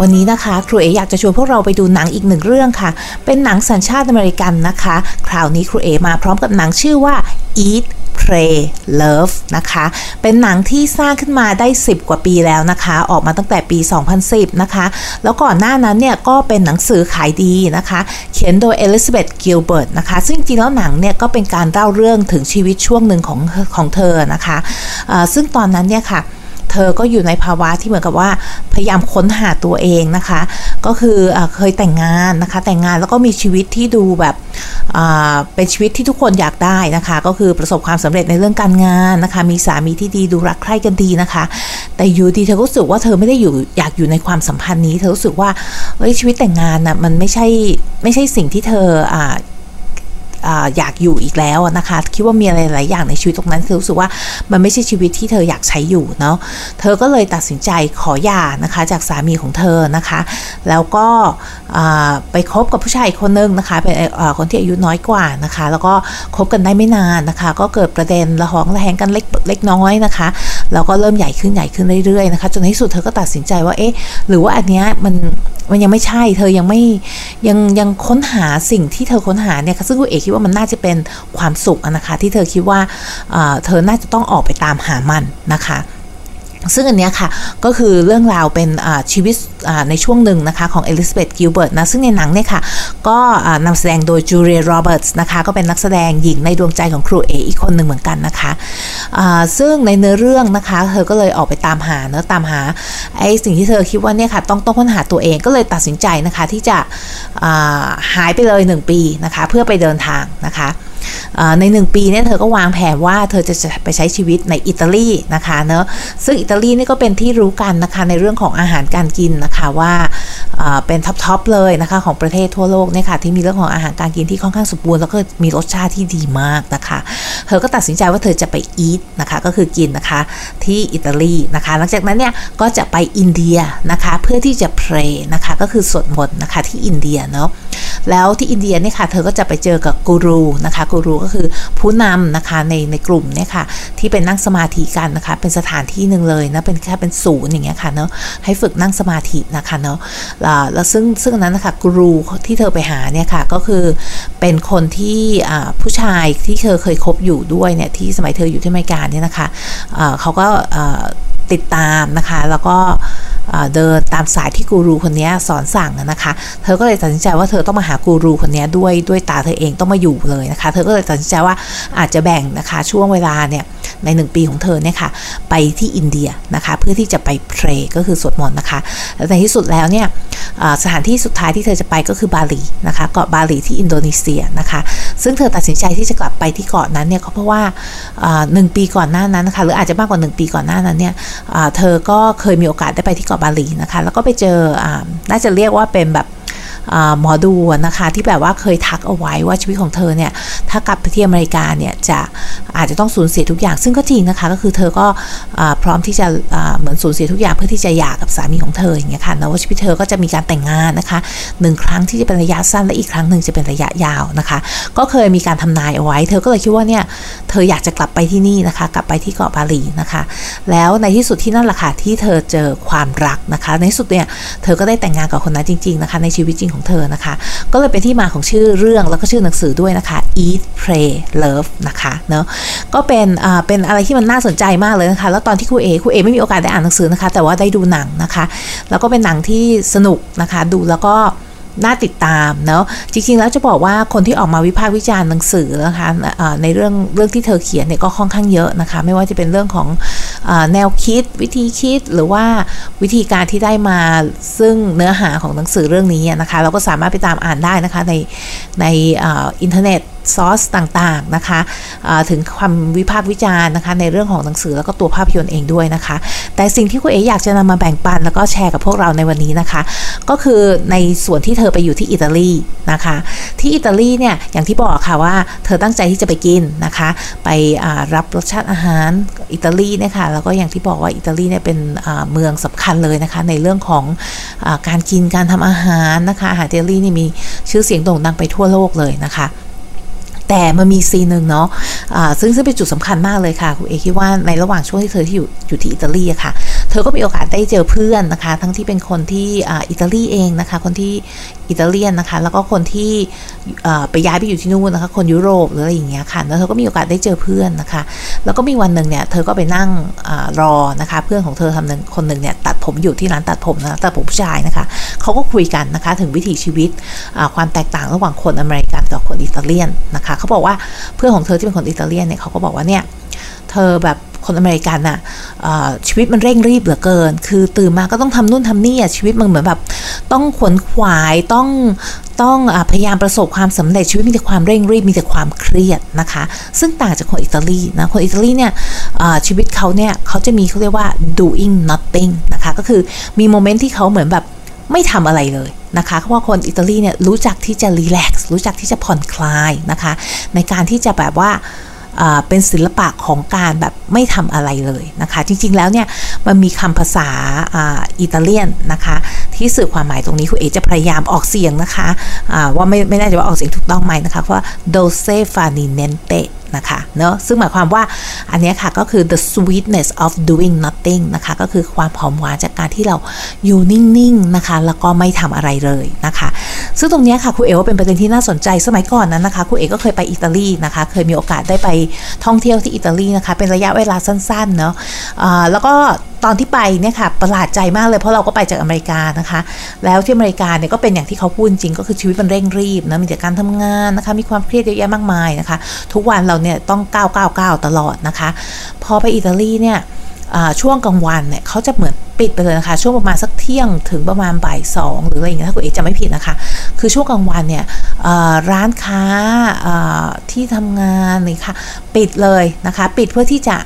วันนี้นะคะ ครูเออยากจะชวนพวกเราไปดูหนังอีกหนึ่งเรื่องค่ะ เป็นหนังสัญชาติอเมริกันนะคะ คราวนี้ครูเอมาพร้อมกับหนังชื่อว่า Eat Pray Love นะคะ เป็นหนังที่สร้างขึ้นมาได้ 10 กว่าปีแล้วนะคะ ออกมาตั้งแต่ปี 2010 นะคะ แล้วก่อนหน้านั้นเนี่ยก็เป็นหนังสือขายดีนะคะ เขียนโดย Elizabeth Gilbert นะคะ ซึ่งจริงแล้วหนังเนี่ยก็เป็นการเล่าเรื่องถึงชีวิตช่วงหนึ่งของของเธอนะคะะซึ่งตอนนั้นเนี่ยค่ะ ธอก็อยู่ในภาวะที่เหมือนกับว่าพยายามค้นหาตัวเองนะคะ ก็คืออเคยแต่งงานนะคะ แต่งงานแล้วก็มีชีวิตที่ดูแบบเป็นชีวิตที่ทุกคนอยากได้นะคะ ก็คือประสบความสำเร็จในเรื่องการงานนะคะ มีสามีที่ดีดูรักใคร่กันดีนะคะ แต่อยู่ดีเธอก็รู้สึกว่าเธอไม่ได้อยู่อยากอยู่ในความสัมพันธ์นี้ เธอรู้สึกว่าเอ้ยชีวิตแต่งงานนะ่ะมันไม่ใช่ไม่ใช่สิ่งที่เธออ อยากอยู่อีกแล้วนะคะ คิดว่ามีอะไรหลายอย่างในชีวิตตรงนั้นคือรู้สึกว่ามันไม่ใช่ชีวิตที่เธออยากใช้อยู่เนาะเธอก็เลยตัดสินใจขอหย่านะคะจากสามีของเธอนะคะ แล้วก็ไปคบกับผู้ชายคนนึงนะคะเป็นคนที่อายุน้อยกว่านะคะ แล้วก็คบกันได้ไม่นานนะคะ ก็เกิดประเด็นระหองระแหงกันเล็กเล็กน้อยนะคะแล้วก็เริ่มใหญ่ขึ้นใหญ่ขึ้นเรื่อยๆนะคะจนในที่สุดเธอก็ตัดสินใจว่าเอ๊ะหรือว่าอันเนี้ยมัน มันยังไม่ใช่ เธอยังไม่ยังยังค้นหาสิ่งที่เธอค้นหาเนี่ยซึ่งคุณเอกคิดว่ามันน่าจะเป็นความสุขนะคะที่เธอคิดว่าเธอน่าจะต้องออกไปตามหามันนะคะ ซึ่งอันนี้ค่ะ ก็คือเรื่องราวเป็นชีวิตในช่วงหนึ่งนะคะ ของเอลิซาเบธกิลเบิร์ตนะ ซึ่งในหนังเนี่ยค่ะ ก็นำแสดงโดยจูเลียโรเบิร์ตส์นะคะ ก็เป็นนักแสดงหญิงในดวงใจของครูเออีกคนหนึ่งเหมือนกันนะคะ ซึ่งในเนื้อเรื่องนะคะ เธอก็เลยออกไปตามหาเนื้อตามหาไอ้สิ่งที่เธอคิดว่าเนี่ยค่ะ ต้องต้องค้นหาตัวเองก็เลยตัดสินใจนะคะที่จะหายไปเลย 1 ปีนะคะ เพื่อไปเดินทางนะคะ ในหนึ่งปีเนี่ยเธอก็วางแผนว่าเธอจะไปใช้ชีวิตในอิตาลีนะคะเนอะซึ่งอิตาลีนี่ก็เป็นที่รู้กันนะคะในเรื่องของอาหารการกินนะคะว่าเป็นท็อปๆเลยนะคะของประเทศทั่วโลกเนี่ยค่ะที่มีเรื่องของอาหารการกินที่ค่อนข้างสมบูรณ์แล้วก็มีรสชาติที่ดีมากนะคะเธอก็ตัดสินใจว่าเธอจะไปอีทนะคะก็คือกินนะคะที่อิตาลีนะคะหลังจากนั้นเนี่ยก็จะไปอินเดียนะคะเพื่อที่จะเพลนะคะก็คือสวดมนต์นะคะที่อินเดียเนาะแล้วที่อินเดียเนี่ยค่ะเธอก็จะไปเจอกับกูรูนะคะกูรูก็คือผู้นำนะคะในในกลุ่มเนี่ยค่ะที่เป็นนั่งสมาธิกันนะคะ เป็นสถานที่หนึ่งเลยนะเป็นแค่เป็นศูนย์อย่างเงี้ยค่ะเนาะให้ฝึกนั่งสมาธินะคะเนาะแล้วซึ่งซึ่งนั้นนะคะกูรูที่เธอไปหาเนี่ยค่ะก็คือเป็นคนที่ผู้ชายที่เธอเคยคบอยู่ด้วยเนี่ยที่สมัยเธออยู่ที่อเมริกาเนี่ยนะคะเขาก็ติดตามนะคะแล้วก็ เดินตามสายที่กูรูคนนี้สอนสั่งนะคะ เธอก็เลยตัดสินใจว่าเธอต้องมาหากูรูคนนี้ด้วยด้วยตาเธอเองต้องมาอยู่เลยนะคะ เธอก็เลยตัดสินใจว่าอาจจะแบ่งนะคะช่วงเวลาเนี่ยในหนึ่งปีของเธอเนี่ยค่ะไปที่อินเดียนะคะ เพื่อที่จะไปเพลก็คือสวดมนต์นะคะ และในที่สุดแล้วเนี่ย สถานที่สุดท้ายที่เธอจะไปก็คือบาหลีนะคะเกาะบาหลีที่อินโดนีเซียนะคะซึ่งเธอตัดสินใจที่จะกลับไปที่เกาะนั้นเนี่ยก็เพราะว่าหนึ่งปีก่อนหน้านั้นนะคะหรืออาจจะมากกว่า 1 ปีก่อนหน้านั้นเนี่ยเธอก็เคยมีโอกาสได้ไปที่เกาะบาหลีนะคะแล้วก็ไปเจออน่าจะเรียกว่าเป็นแบบ หมอดูนะคะที่แบบว่าเคยทักเอาไว้ว่าชีวิตของเธอเนี่ยถ้ากลับไปที่อเมริกาเนี่ยจะอาจจะต้องสูญเสียทุกอย่าง ซึ่งก็จริงนะคะก็คือเธอก็พร้อมที่จะเหมือนสูญเสียทุกอย่างเพื่อที่จะหย่ากับสามีของเธออย่างเงี้ยค่ะแล้วว่าชีวิตเธอก็จะมีการแต่งงานนะคะหนึ่งครั้งที่จะเป็นระยะสั้นและอีกครั้งหนึ่งจะเป็นระยะยาวนะคะ ก็เคยมีการทำนายเอาไว้ เธอก็เลยคิดว่าเนี่ยเธออยากจะกลับไปที่นี่นะคะ กลับไปที่เกาะบาหลีนะคะ แล้วในที่สุดที่นั่นแหละค่ะที่เธอเจอความรักนะคะ ในที่สุดเนี่ยเธอก็ได้แต่งงานกับคนนั้นจริง ๆนะคะ ในชีวิตจริงของเธอนะคะ ก็เลยเป็นที่มาของชื่อเรื่องแล้วก็ชื่อหนังสือด้วยนะคะ Eat Pray Love นะคะเนาะก็เป็นอ่าเป็นอะไรที่มันน่าสนใจมากเลยนะคะ แล้วตอนที่ครูเอครูเอไม่มีโอกาสได้อ่านหนังสือนะคะ แต่ว่าได้ดูหนังนะคะ แล้วก็เป็นหนังที่สนุกนะคะ ดูแล้วก็ น่าติดตามเนาะจริงๆ แล้วจะบอกว่าคนที่ออกมาวิพากษ์วิจารณ์หนังสือนะคะในเรื่องเรื่องที่เธอเขียนเนี่ยก็ค่อนข้างเยอะนะคะ ไม่ว่าจะเป็นเรื่องของอแนวคิดวิธีคิดหรือว่าวิธีการที่ได้มาซึ่งเนื้อหาของหนังสือเรื่องนี้นะคะ เราก็สามารถไปตามอ่านได้นะคะในในอินเทอร์เน็ต ซอสต่างๆนะคะถึงความวิพากษ์วิจารณ์นะคะในเรื่องของหนังสือแล้วก็ตัวภาพยนตร์เองด้วยนะคะ แต่สิ่งที่คุณเอ๋อยากจะนำมาแบ่งปัน แล้วก็แชร์กับพวกเราในวันนี้นะคะ ก็คือในส่วนที่เธอไปอยู่ที่อิตาลีนะคะ ที่อิตาลีเนี่ยอย่างที่บอกค่ะว่าเธอตั้งใจที่จะไปกินนะคะ ไปรับรสชาติอาหารอิตาลีนะคะแล้วก็อย่างที่บอกว่าอิตาลีเนี่ยเป็นเมืองสำคัญเลยนะคะ ในเรื่องของอการกินการทำอาหารนะคะอาหารอิตาลีนี่มีชื่อเสียงโด่งดังไปทั่วโลกเลยนะคะ แต่มันมีซีนหนึ่งเนาะะซึ่งซึ่งเป็นจุดสำคัญมากเลยค่ะ คุณเอคิดว่าในระหว่างช่วงที่เธอที่อยู่อยู่ที่อิตาลีอะค่ะเธอก็มีโอกาสได้เจอเพื่อนนะคะ ทั้งที่เป็นคนที่อิตาลีเองนะคะ คนที่อิตาเลียนนะคะ แล้วก็คนที่ไปย้ายไปอยู่ที่นู่นนะคะ คนยุโรปหรืออะไรอย่างเงี้ยค่ะ แล้วเธอก็มีโอกาสได้เจอเพื่อนนะคะ แล้วก็มีวันหนึ่งเนี่ย เธอก็ไปนั่งอรอนะคะ เพื่อนของเธอทำหนึ่งคนหนึ่งเนี่ยตัดผมอยู่ที่ร้านตัดผมนะตัดผมผู้ชายนะคะ เขาก็คุยกันนะคะถึงวิถีชีวิตความแตกต่างระหว่างคนอเมริกันกับคนอิตาเลียนนะคะ เขาบอกว่าเพื่อนของเธอที่เป็นคนอิตาเลียนเนี่ยเขาก็บอกว่าเนี่ยเธอแบบ คนอเมริกันอะชีวิตมันเร่งรีบเหลือเกิน คือตื่นมาก็ต้องทำนู่นทำนี่อะชีวิตมันเหมือนแบบต้องขวนขวายต้องต้องอพยายามประสบความสำเร็จชีวิตมีแต่ความเร่งรีบมีแต่ความเครียดนะคะ ซึ่งต่างจากคนอิตาลีนะคนอิตาลีเนี่ยชีวิตเขาเนี่ยเขาจะมีเขาเรียกว่า doing nothing นะคะก็คือมีโมเมนต์ที่เขาเหมือนแบบไม่ทำอะไรเลยนะคะเพราะว่าคนอิตาลีเนี่ยรู้จักที่จะรีแลกซ์รู้จักที่จะผ่อนคลายนะคะ ในการที่จะแบบว่า เป็นศิลปะของการแบบไม่ทำอะไรเลยนะคะ จริงๆแล้วเนี่ยมันมีคำภาษาอิตาเลียนนะคะ ที่สื่อความหมายตรงนี้คุณเอจะพยายามออกเสียงนะคะว่าไม่ไม่แน่ใจว่าออกเสียงถูกต้องไหมนะคะว่า dolce far niente นะคะเนาะซึ่งหมายความว่าอันนี้ค่ะก็คือ the sweetness of doing nothing นะคะ ก็คือความหอมหวานจากการที่เราอยู่นิ่ง ๆ นะคะ แล้วก็ไม่ทำอะไรเลยนะคะ ซึ่งตรงนี้ค่ะครูเอ๋ว่าเป็นประเด็นที่น่าสนใจสมัยก่อนนั้นนะคะครูเอ๋ก็เคยไปอิตาลีนะคะ เคยมีโอกาสได้ไปท่องเที่ยวที่อิตาลีนะคะ เป็นระยะเวลาสั้นๆเนาะะแล้วก็ตอนที่ไปเนี่ยค่ะประหลาดใจมากเลย เพราะเราก็ไปจากอเมริกานะคะ แล้วที่อเมริกาเนี่ยก็เป็นอย่างที่เขาพูดจริงก็คือชีวิตมันเร่งรีบนะมีแต่การทำงานนะคะ มีความเครียดเยอะแยะมากมายนะคะ ทุกวันเราเนี่ยต้องก้าวก้าวก้าวตลอดนะคะ พอไปอิตาลีเนี่ย ช่วงกลางวันเนี่ยเขาจะเหมือนปิดไปเลยนะคะ ช่วงประมาณสักเที่ยงถึงประมาณบ่ายสองหรืออะไรอย่างเงี้ยถ้าคุณเอกจะไม่ผิดนะคะ คือช่วงกลางวันเนี่ยร้านค้าที่ทำงานนี่ค่ะปิดเลยนะคะ ปิดเพื่อที่จะ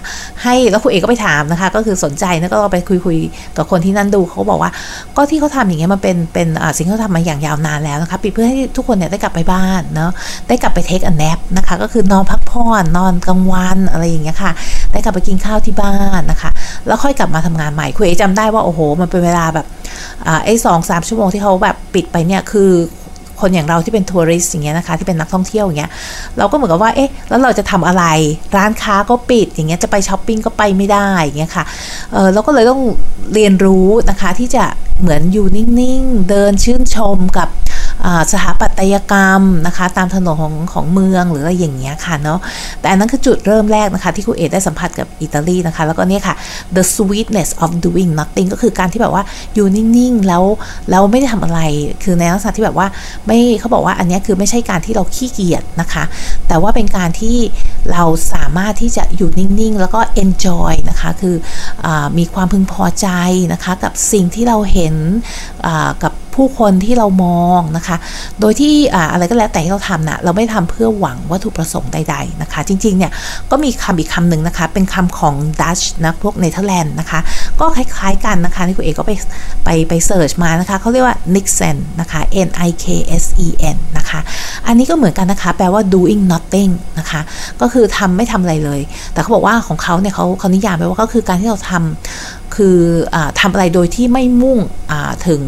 ให้แล้วคุณเอกก็ไปถามนะคะ ก็คือสนใจแล้วก็ไปคุยคุยกับคนที่นั่นดูเขาบอกว่า ก็ที่เขาทำอย่างเงี้ยมันเป็นเป็นสิ่งที่เขาทำมาอย่างยาวนานแล้วนะคะ ปิดเพื่อให้ทุกคนเนี่ยได้กลับไปบ้านเนาะได้กลับไปเทคอันแนปนะคะ ก็คือนอนพักผ่อนนอนกลางวันอะไรอย่างเงี้ยค่ะ ได้กลับไปกินข้าวที่บ้านนะคะแล้วค่อยกลับมาทำงานใหม่คุณเอกจำได้ว่าโอ้โห มันเป็นเวลาแบบไอ้สองสามชั่วโมงที่เขาแบบปิดไปเนี่ยคือคนอย่างเราที่เป็นทัวริสอย่างเงี้ยนะคะที่เป็นนักท่องเที่ยวอย่างเงี้ยเราก็เหมือนกับว่าเอ๊ะแล้วเราจะทำอะไร ร้านค้าก็ปิดอย่างเงี้ยจะไปช้อปปิ้งก็ไปไม่ได้อย่างเงี้ยค่ะเออเราก็เลยต้องเรียนรู้นะคะที่จะเหมือนอยู่นิ่งๆ เดินชื่นชมกับ สถาปัตยกรรมนะคะตามถนนของของเมืองหรืออะไรอย่างเงี้ยค่ะเนาะแต่อันนั้นคือจุดเริ่มแรกนะคะที่คุณเอได้สัมผัสกับอิตาลีนะคะแล้วก็เนี่ยค่ะ the sweetness of doing nothing ก็คือการที่แบบว่าอยู่นิ่งๆแล้วแล้วไม่ได้ทำอะไรคือในลักษณะที่แบบว่าไม่เขาบอกว่าอันนี้คือไม่ใช่การที่เราขี้เกียจนะคะ แต่ว่าเป็นการที่เราสามารถที่จะอยู่นิ่งๆ แล้วก็ enjoy นะคะคืออมีความพึงพอใจนะคะกับสิ่งที่เราเห็นกับ ผู้คนที่เรามองนะคะ โดยที่อะไรก็แล้วแต่ที่เราทำนะเราไม่ทำเพื่อหวังวัตถุประสงค์ใด ๆนะคะ จริงๆเนี่ยก็มีคำอีกคำหนึ่งนะคะ เป็นคำของดัชนะพวกเนเธอร์แลนด์นะคะ ก็คล้ายๆกันนะคะที่คุณเอกก็ไปไปไปเสิร์ชมานะคะเขาเรียกว่า Nixon นะคะ N I K S E N นะคะ อันนี้ก็เหมือนกันนะคะ แปลว่า doing nothing นะคะ ก็คือทำไม่ทำอะไรเลย แต่เขาบอกว่าของเขาเนี่ยเขาเขานิยามไปว่าก็คือการที่เราทำคืออทำอะไรโดยที่ไม่มุ่งถึง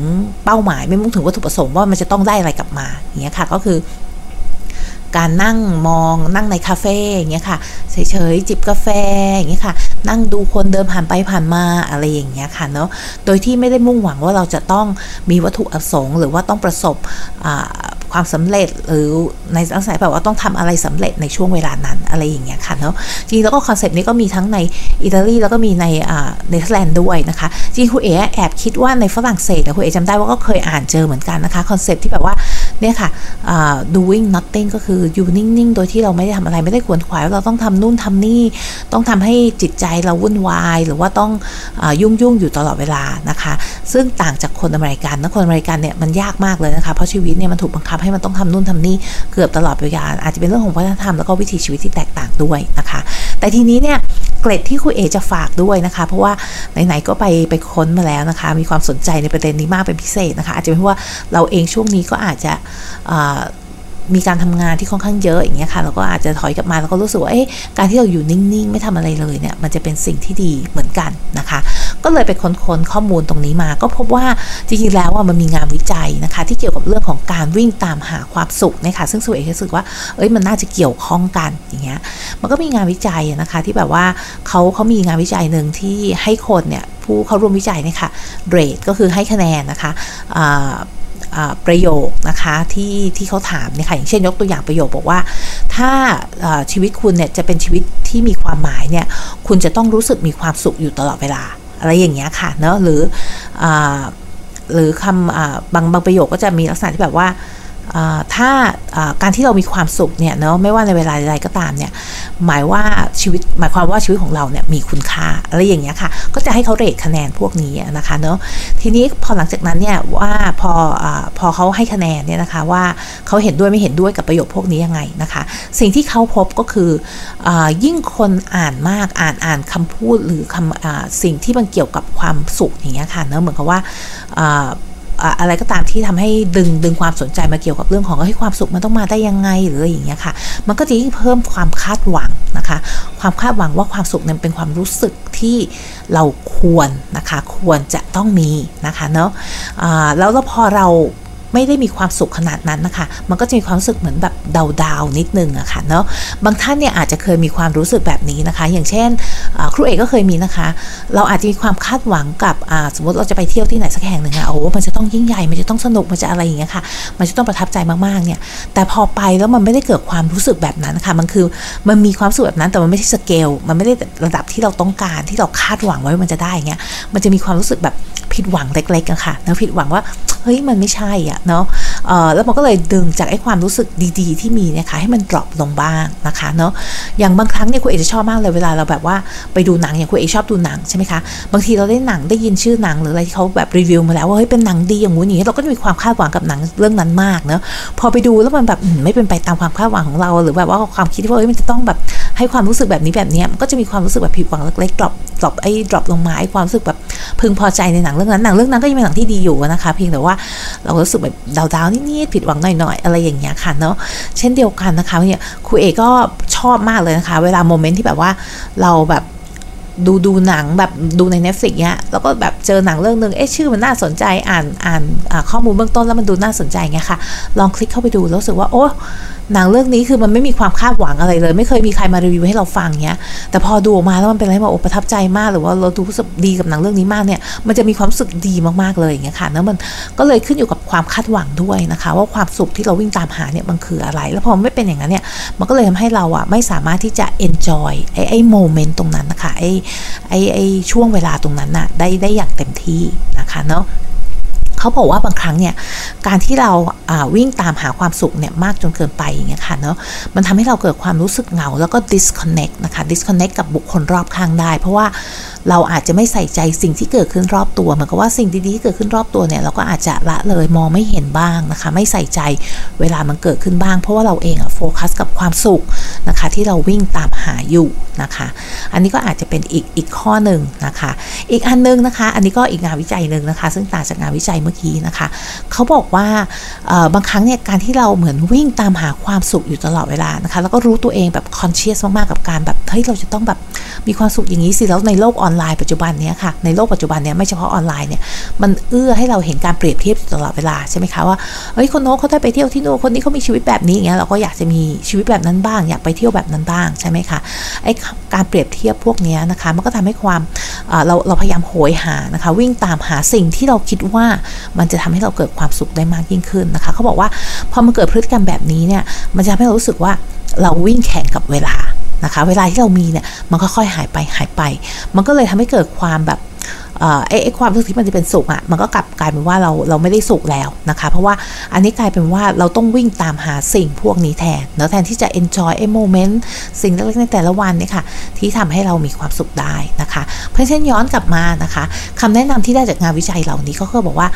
เป้าหมายไม่มุ่งถึงวัตถุประสงค์ว่ามันจะต้องได้อะไรกลับมาอย่างเงี้ยค่ะก็คือ การนั่งมองนั่งในคาเฟ่อย่างเงี้ยค่ะเฉยๆจิบกาแฟอย่างเงี้ยค่ะ นั่งดูคนเดินผ่านไปผ่านมาอะไรอย่างเงี้ยค่ะเนาะโดยที่ไม่ได้มุ่งหวังว่าเราจะต้องมีวัตถุประสงค์ หรือว่าต้องประสบ ความสำเร็จหรือในลักษณะแบบว่าต้องทำอะไรสำเร็จในช่วงเวลานั้นอะไรอย่างเงี้ยค่ะเนาะจริงแล้วก็ concept นี้ก็มีทั้งในอิตาลีแล้วก็มีในเนเธอร์แลนด์ด้วยนะคะจริงคุณเอ๋แอบคิดว่าในฝรั่งเศสคุณเอ๋จำได้ว่าก็เคยอ่านเจอเหมือนกันนะคะ concept ที่แบบว่าเนี่ยค่ะ doing nothing ก็คืออยู่นิ่งๆ โดยที่เราไม่ได้ทำอะไรไม่ได้ขวนขวายว่าเราต้องทำนู่นทำนี่ ต้องทำให้จิตใจเราวุ่นวาย หรือว่าต้องยุ่งยุ่งอยู่ตลอดเวลานะคะ ซึ่งต่างจากคนอเมริกันนะคนอเมริกันเนี่ยมันยากมากเลยนะคะ เพราะชีวิตเนี่ยมันถูกบังคับให้มันต้องทำนู่นทำนี่เกือบตลอดเวลาอาจจะเป็นเรื่องของวัฒนธรรมแล้วก็วิถีชีวิตที่แตกต่างด้วยนะคะ แต่ทีนี้เนี่ยเกร็ดที่คุณเอจะฝากด้วยนะคะ เพราะว่าไหนๆก็ไปไปค้นมาแล้วนะคะ มีความสนใจในประเด็นนี้มากเป็นพิเศษนะคะ อาจจะเป็นเพราะว่าเราเองช่วงนี้ก็อาจจะ มีการทำงานที่ค่อนข้างเยอะอย่างเงี้ยค่ะเราก็อาจจะถอยกลับมาแล้วก็รู้สึกว่าเอ๊ะการที่เราอยู่นิ่งๆ ไม่ทำอะไรเลยเนี่ยมันจะเป็นสิ่งที่ดีเหมือนกันนะคะ ก็เลยไปค้นข้อมูลตรงนี้มา ก็พบว่าจริงๆแล้วว่ามันมีงานวิจัยนะคะ ที่เกี่ยวกับเรื่องของการวิ่งตามหาความสุขนะคะซึ่งสวยรู้สึกว่าเอ้ยมันน่าจะเกี่ยวข้องกันอย่างเงี้ยมันก็มีงานวิจัยนะคะที่แบบว่าเขาเขามีงานวิจัยหนึ่งที่ให้คนเนี่ยผู้เข้าร่วมวิจัยเนี่ยค่ะเรทก็คือให้คะแนนนะคะ ประโยคนะคะที่ที่เขาถามเนี่ยค่ะอย่างเช่นยกตัวอย่างประโยคบอกว่า ถ้าชีวิตคุณเนี่ยจะเป็นชีวิตที่มีความหมายเนี่ยคุณจะต้องรู้สึกมีความสุขอยู่ตลอดเวลา อะไรอย่างเงี้ยค่ะเนอะหรืออหรือคำบางบางประโยคก็จะมีลักษณะที่แบบว่า ถ้าการที่เรามีความสุขเนี่ยเนาะไม่ว่าในเวลาใดก็ตามเนี่ยหมายว่าชีวิตหมายความว่าชีวิตของเราเนี่ยมีคุณค่าอะไรอย่างเงี้ยค่ะ ก็จะให้เขาเรทคะแนนพวกนี้นะคะเนาะทีนี้พอหลังจากนั้นเนี่ยว่าพออพอเขาให้คะแนนเนี่ยนะคะว่าเขาเห็นด้วยไม่เห็นด้วยกับประโยคพวกนี้ยังไงนะคะ สิ่งที่เขาพบก็คืออยิ่งคนอ่านมากอ่านอ่านคำพูดหรือคำสิ่งที่มันเกี่ยวกับความสุขอย่างเงี้ยค่ะเนาะเหมือนกับว่า อะไรก็ตามที่ทำให้ดึงดึงความสนใจมาเกี่ยวกับเรื่องของให้ความสุขมันต้องมาได้ยังไงหรืออย่างเงี้ยค่ะ มันก็จะยิ่งเพิ่มความคาดหวังนะคะ ความคาดหวังว่าความสุขนั้นเป็นความรู้สึกที่เราควรนะคะ ควรจะต้องมีนะคะเนาะะแล้วแล้วพอเรา ไม่ได้มีความสุขขนาดนั้นนะคะ มันก็จะมีความรู้สึกเหมือนแบบดาวๆนิดนึงอะคะ่ะเนาะบางท่านเนี่ยอาจจะเคยมีความรู้สึกแบบนี้นะคะ อย่างเช่นครูเอกก็เคยมีนะคะ เราอาจจะมีความคาดหวังกับสมมติเราจะไปเที่ยวที่ไหนสักแห่งหนึ่งอะโอ้มันจะต้องยิ่งใหญ่มันจะต้องสนุกมันจะอะไรอย่างเงี้ยค่ะ มันจะต้องประทับใจมากๆเนี่ย แต่พอไปแล้วมันไม่ได้เกิดความรู้สึกแบบนั้นค่ะมันคือมันมีความสุขแบบนั้นแต่มันไม่ใช่สเกลมันไม่ได้ระดับที่เราต้องการที่เราคาดหวังไว้มันจะได้เงี้ยมันจะมีความรู้สึกแบบผิดหวังเล็กๆกันค่ะแล้วผิดหวังว่าเฮ้ยมันไม่ใช่อะเนาะแล้วมันก็เลยดึงจากไอ้ความรู้สึกดีๆ ที่มีนะคะให้มันดรอปลงบ้างนะคะเนาะอย่างบางครั้งเนี่ยคุณเอกจะชอบมากเลยเวลาเราแบบว่าไปดูหนังอย่างคุณเอกชอบดูหนังใช่ไหมคะบางทีเราได้หนังได้ยินชื่อหนังหรืออะไรที่เขาแบบรีวิวมาแล้วว่าเฮ้ยเป็นหนังดีอย่างงู้นอย่างนี้เราก็จะมีความคาดหวังกับหนังเรื่องนั้นมากเนาะพอไปดูแล้วมันแบบไม่เป็นไปตามความคาดหวังของเรา หรือแบบว่าความคิดว่าเฮ้ยมันจะต้องแบบให้ความรู้สึกแบบนี้แบบนี้ก็จะมีความรู้สึกแบบผิดหวังเล็กๆ drop drop ไอ้ drop ลงมาไอ้ความรู้สึกแบบพึงพอใจในหนังเรื่องนั้นหนังเรื่องนั้นก็ยังเป็นหนังที่ดีอยู่นะคะ เพียงแต่ว่าเรารู้สึกแบบ down ๆนิดๆผิดหวังหน่อยๆอะไรอย่างเงี้ยค่ะเนาะเช่นเดียวกันนะคะเนี่ยครูเอก็ชอบมากเลยนะคะ เวลา moment ที่แบบว่าเราแบบดูดูหนังแบบดูใน Netflix เนี้ยแล้วก็แบบเจอหนังเรื่องหนึ่งเอ๊ะชื่อมันน่าสนใจอ่านอ่านข้อมูลเบื้องต้นแล้วมันดูน่าสนใจเงี้ยค่ะ ลองคลิกเข้าไปดูแล้วรู้สึกว่าโอ้ หนังเรื่องนี้คือมันไม่มีความคาดหวังอะไรเลย ไม่เคยมีใครมารีวิวให้เราฟังเนี้ย แต่พอดูออกมาแล้วมันเป็นอะไรมาโอ้ประทับใจมากหรือว่าเราดูรู้สึกดีกับหนังเรื่องนี้มากเนี่ยมันจะมีความรู้สึกดีมากๆเลยอย่างเงี้ยค่ะแล้วมันก็เลยขึ้นอยู่กับความคาดหวังด้วยนะคะ ว่าความสุขที่เราวิ่งตามหาเนี่ยมันคืออะไร แล้วพอไม่เป็นอย่างนั้นเนี่ยมันก็เลยทำให้เราอะไม่สามารถที่จะ enjoy ไอ้ไอ้โมเมนต์ตรงนั้นนะคะไอ้ไอ้ไอ้ช่วงเวลาตรงนั้นน่ะได้ได้อย่างเต็มที่นะคะเนาะ เขาบอกว่าบางครั้งเนี่ยการที่เราวิ่งตามหาความสุขเนี่ยมากจนเกินไปอย่างเงี้ยค่ะเนาะมันทำให้เราเกิดความรู้สึกเหงาแล้วก็ disconnect นะคะ disconnect กับบุคคลรอบข้างได้ เพราะว่าเราอาจจะไม่ใส่ใจสิ่งที่เกิดขึ้นรอบตัวเหมือนกับว่าสิ่งดีๆที่เกิดขึ้นรอบตัวเนี่ยเราก็อาจจะละเลยมองไม่เห็นบ้างนะคะ ไม่ใส่ใจเวลามันเกิดขึ้นบ้าง เพราะว่าเราเองอะโฟกัสกับความสุขนะคะ ที่เราวิ่งตามหาอยู่นะคะ อันนี้ก็อาจจะเป็นอีกอีกข้อหนึ่งนะคะ อีกอันนึงนะคะ อันนี้ก็อีกงานวิจัยหนึ่งนะคะ ซึ่งต่างจากงานวิจัยเมื่อกี้นะคะเขาบอกว่าบางครั้งเนี่ยการที่เราเหมือนวิ่งตามหาความสุขอยู่ตลอดเวลานะคะ แล้วก็รู้ตัวเองแบบคอนเชียสมากๆกับการแบบเฮ้ยเราจะต้องแบบมีความสุขอย่างนี้สิแล้วในโลกออนอนไลน์ปัจจุบันนี้ค่ะในโลกปัจจุบันเนี้ยไม่เฉพาะออนไลน์เนี่ยมันเอื้อให้เราเห็นการเปรียบเทียบตลอดเวลาใช่ไหมคะว่าเฮ้ยคนโน้นเขาได้ไปเที่ยวที่โน้นคนนี้เขามีชีวิตแบบนี้อย่างเงี้ยเราก็อยากจะมีชีวิตแบบนั้นบ้าง อยากไปเที่ยวแบบนั้นบ้างใช่ไหมคะไอ้การเปรียบเทียบพวกนี้นะคะมันก็ทำให้ความเราเราพยายามโหยหานะคะวิ่งตามหาสิ่งที่เราคิดว่ามันจะทำให้เราเกิดความสุขได้มากยิ่งขึ้นนะคะเขาบอกว่าพอมันเกิดพฤติกรรมแบบนี้เนี่ยมันจะทำให้เรารู้สึกว่าเราวิ่งแข่งกับเวลา นะคะ เวลาที่เรามีเนี่ยมันก็ค่อยหายไปหายไป มันก็เลยทำให้เกิดความแบบไอ้ไอ้ความรู้สึกที่มันจะเป็นสุขอะ่ะมันก็กลับกลายเป็นว่าเราเราไม่ได้สุขแล้วนะคะ เพราะว่าอันนี้กลายเป็นว่าเราต้องวิ่งตามหาสิ่งพวกนี้แทนเนาะแทนที่จะ enjoy ไอ้โมเมนต์สิ่งเล็กๆในแต่ละวันเนี่ยค่ะ ที่ทำให้เรามีความสุขได้นะคะ เพราะฉะนั้นย้อนกลับมานะคะคำแนะนำที่ได้จากงานวิจัยเหล่านี้ก็คือบอกว่า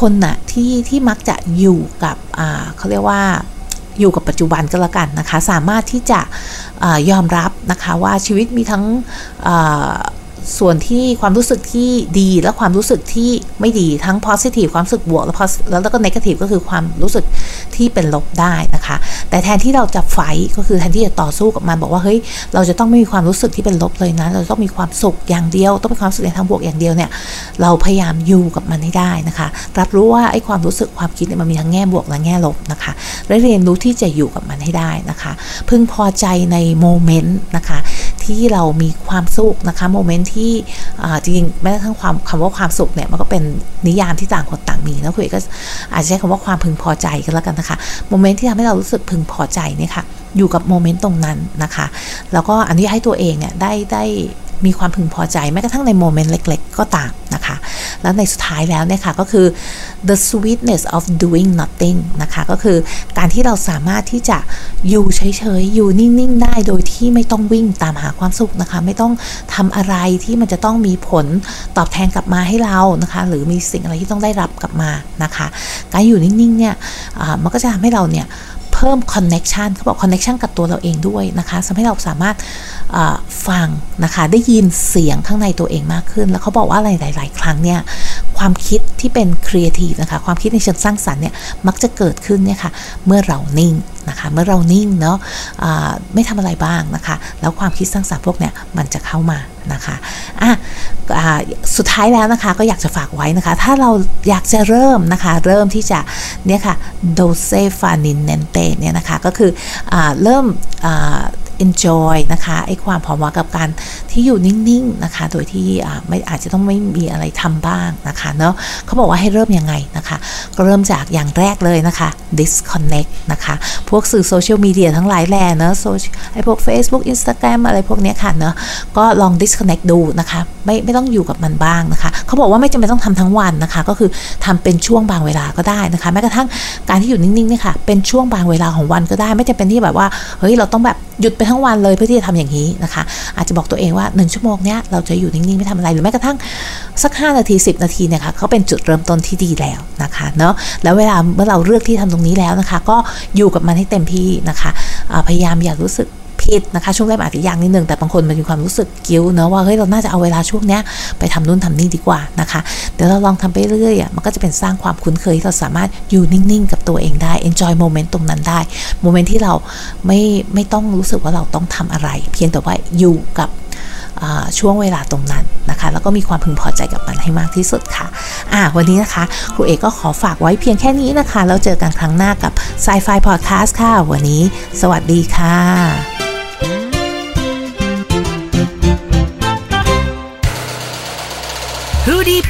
คนน่ะที่ที่มักจะอยู่กับอ่าเขาเรียกว่า อยู่กับปัจจุบันก็แล้วกันนะคะ สามารถที่จะอยอมรับนะคะว่าชีวิตมีทั้ง ส่วนที่ความรู้สึกที่ดีและความรู้สึกที่ไม่ดีทั้ง positive ความรู้สึกบวก แล้วแล้วก็ negative ก็คือความรู้สึกที่เป็นลบได้นะคะ แต่แทนที่เราจะไฟก็คือแทนที่จะต่อสู้กับมันบอกว่าเฮ้ยเราจะต้องไม่มีความรู้สึกที่เป็นลบเลยนะ เราต้องมีความสุขอย่างเดียว ต้องมีความสุขในทางบวกอย่างเดียวเนี่ยเราพยายามอยู่กับมันให้ได้นะคะ รับรู้ว่าไอ้ความรู้สึกความคิดเนี่ยมันมีทั้งแง่บวกและแง่ลบนะคะและเรียนรู้ที่จะอยู่กับมันให้ได้นะคะ พึงพอใจใน moment นะคะ ที่เรามีความสุขนะคะ moment ที่จริงแม้กระทั่งความคำว่าความสุขเนี่ยมันก็เป็นนิยามที่ต่างคนต่างมีนะคุยก็อาจจะใช้คำว่าความพึงพอใจกันแล้วกันนะคะ moment ที่ทำให้เรารู้สึกพึงพอใจเนี่ยค่ะอยู่กับ moment ตรงนั้นนะคะ แล้วก็อนุญาตให้ตัวเองเนี่ยได้ได้ มีความพึงพอใจแม้กระทั่งใน moment เล็ก ๆ ก็ตามนะคะ แล้วในสุดท้ายแล้วเนี่ยค่ะก็คือ the sweetness of doing nothing นะคะ ก็คือการที่เราสามารถที่จะอยู่เฉยๆ อยู่นิ่ง ๆ ได้โดยที่ไม่ต้องวิ่งตามหาความสุขนะคะ ไม่ต้องทำอะไรที่มันจะต้องมีผลตอบแทนกลับมาให้เรานะคะ หรือมีสิ่งอะไรที่ต้องได้รับกลับมานะคะ การอยู่นิ่ง ๆ เนี่ยมันก็จะทำให้เราเนี่ย เพิ่มคอนเน็ชันเขาบอกคอนเน็ชันกับตัวเราเองด้วยนะคะทำให้เราสามารถฟังนะคะได้ยินเสียงข้างในตัวเองมากขึ้น แล้วเขาบอกว่าหลาย ๆ ครั้งเนี่ยความคิดที่เป็นครีเอทีฟนะคะความคิดในเชิงสร้างสรรค์เนี่ยมักจะเกิดขึ้นเนี่ยค่ะเมื่อเรานิ่งนะคะเมื่อเรานิ่งเนาะะไม่ทำอะไรบ้างนะคะ แล้วความคิดสร้างสรรค์พวกเนี้ยมันจะเข้ามานะคะอะ สุดท้ายแล้วนะคะก็อยากจะฝากไว้นะคะ ถ้าเราอยากจะเริ่มนะคะ เริ่มที่จะเนี่ยค่ะ dolce far niente เนี่ยนะคะ ก็คืออเริ่ม enjoy นะคะไอ้ความพอเหมาะกับการที่อยู่นิ่งๆนะคะโดยที่ไม่อาจจะต้องไม่มีอะไรทำบ้างนะคะเนาะเขาบอกว่าให้เริ่มยังไงนะคะก็เริ่มจากอย่างแรกเลยนะคะ disconnect นะคะพวกสื่อโซเชียลมีเดียทั้งหลายแหล่เนาะไอ้พวก Facebook Instagram อะไรพวกนี้ค่ะเนาะก็ลอง disconnect ดูนะคะไม่ไม่ต้องอยู่กับมันบ้างนะคะเขาบอกว่าไม่จำเป็นต้องทำทั้งวันนะคะก็คือทำเป็นช่วงบางเวลาก็ได้นะคะแม้กระทั่งการที่อยู่นิ่งๆเนี่ยค่ะเป็นช่วงบางเวลาของวันก็ได้ ไม่จำเป็นที่แบบว่าเฮ้ยเราต้องแบบหยุดไปทั้งวันเลยเพื่อที่จะทำอย่างนี้นะคะ อาจจะบอกตัวเองว่า 1 ชั่วโมงเนี้ยเราจะอยู่นิ่งๆไม่ทำอะไรหรือแม้กระทั่งสัก 5 นาที 10 นาทีเนี่ยค่ะเขาเป็นจุดเริ่มต้นที่ดีแล้วนะคะเนาะแล้วเวลาเมื่อเราเลือกที่ทำตรงนี้แล้วนะคะ ก็อยู่กับมันให้เต็มที่นะคะ พยายามอย่ารู้สึก ผิดนะคะ ช่วงแรกอาจจะยากนิดนึงแต่บางคนมันมีความรู้สึกกิ้วเนาะว่าเฮ้ยเราน่าจะเอาเวลาช่วงเนี้ยไปทำนู่นทำนี่ดีกว่านะคะเดี๋ยวเราลองทำไปเรื่อยอะมันก็จะเป็นสร้างความคุ้นเคยที่เราสามารถอยู่นิ่งๆ กับตัวเองได้ enjoy moment ตรงนั้นได้ moment ที่เราไม่ไม่ต้องรู้สึกว่าเราต้องทำอะไร เพียงแต่ว่าอยู่กับช่วงเวลาตรงนั้นนะคะ แล้วก็มีความพึงพอใจกับมันให้มากที่สุดค่ะอ่าวันนี้นะคะ ครูเอกก็ขอฝากไว้เพียงแค่นี้นะคะ แล้วเจอกันครั้งหน้ากับ Psy-Fi Podcast ค่ะ วันนี้ สวัสดีค่ะ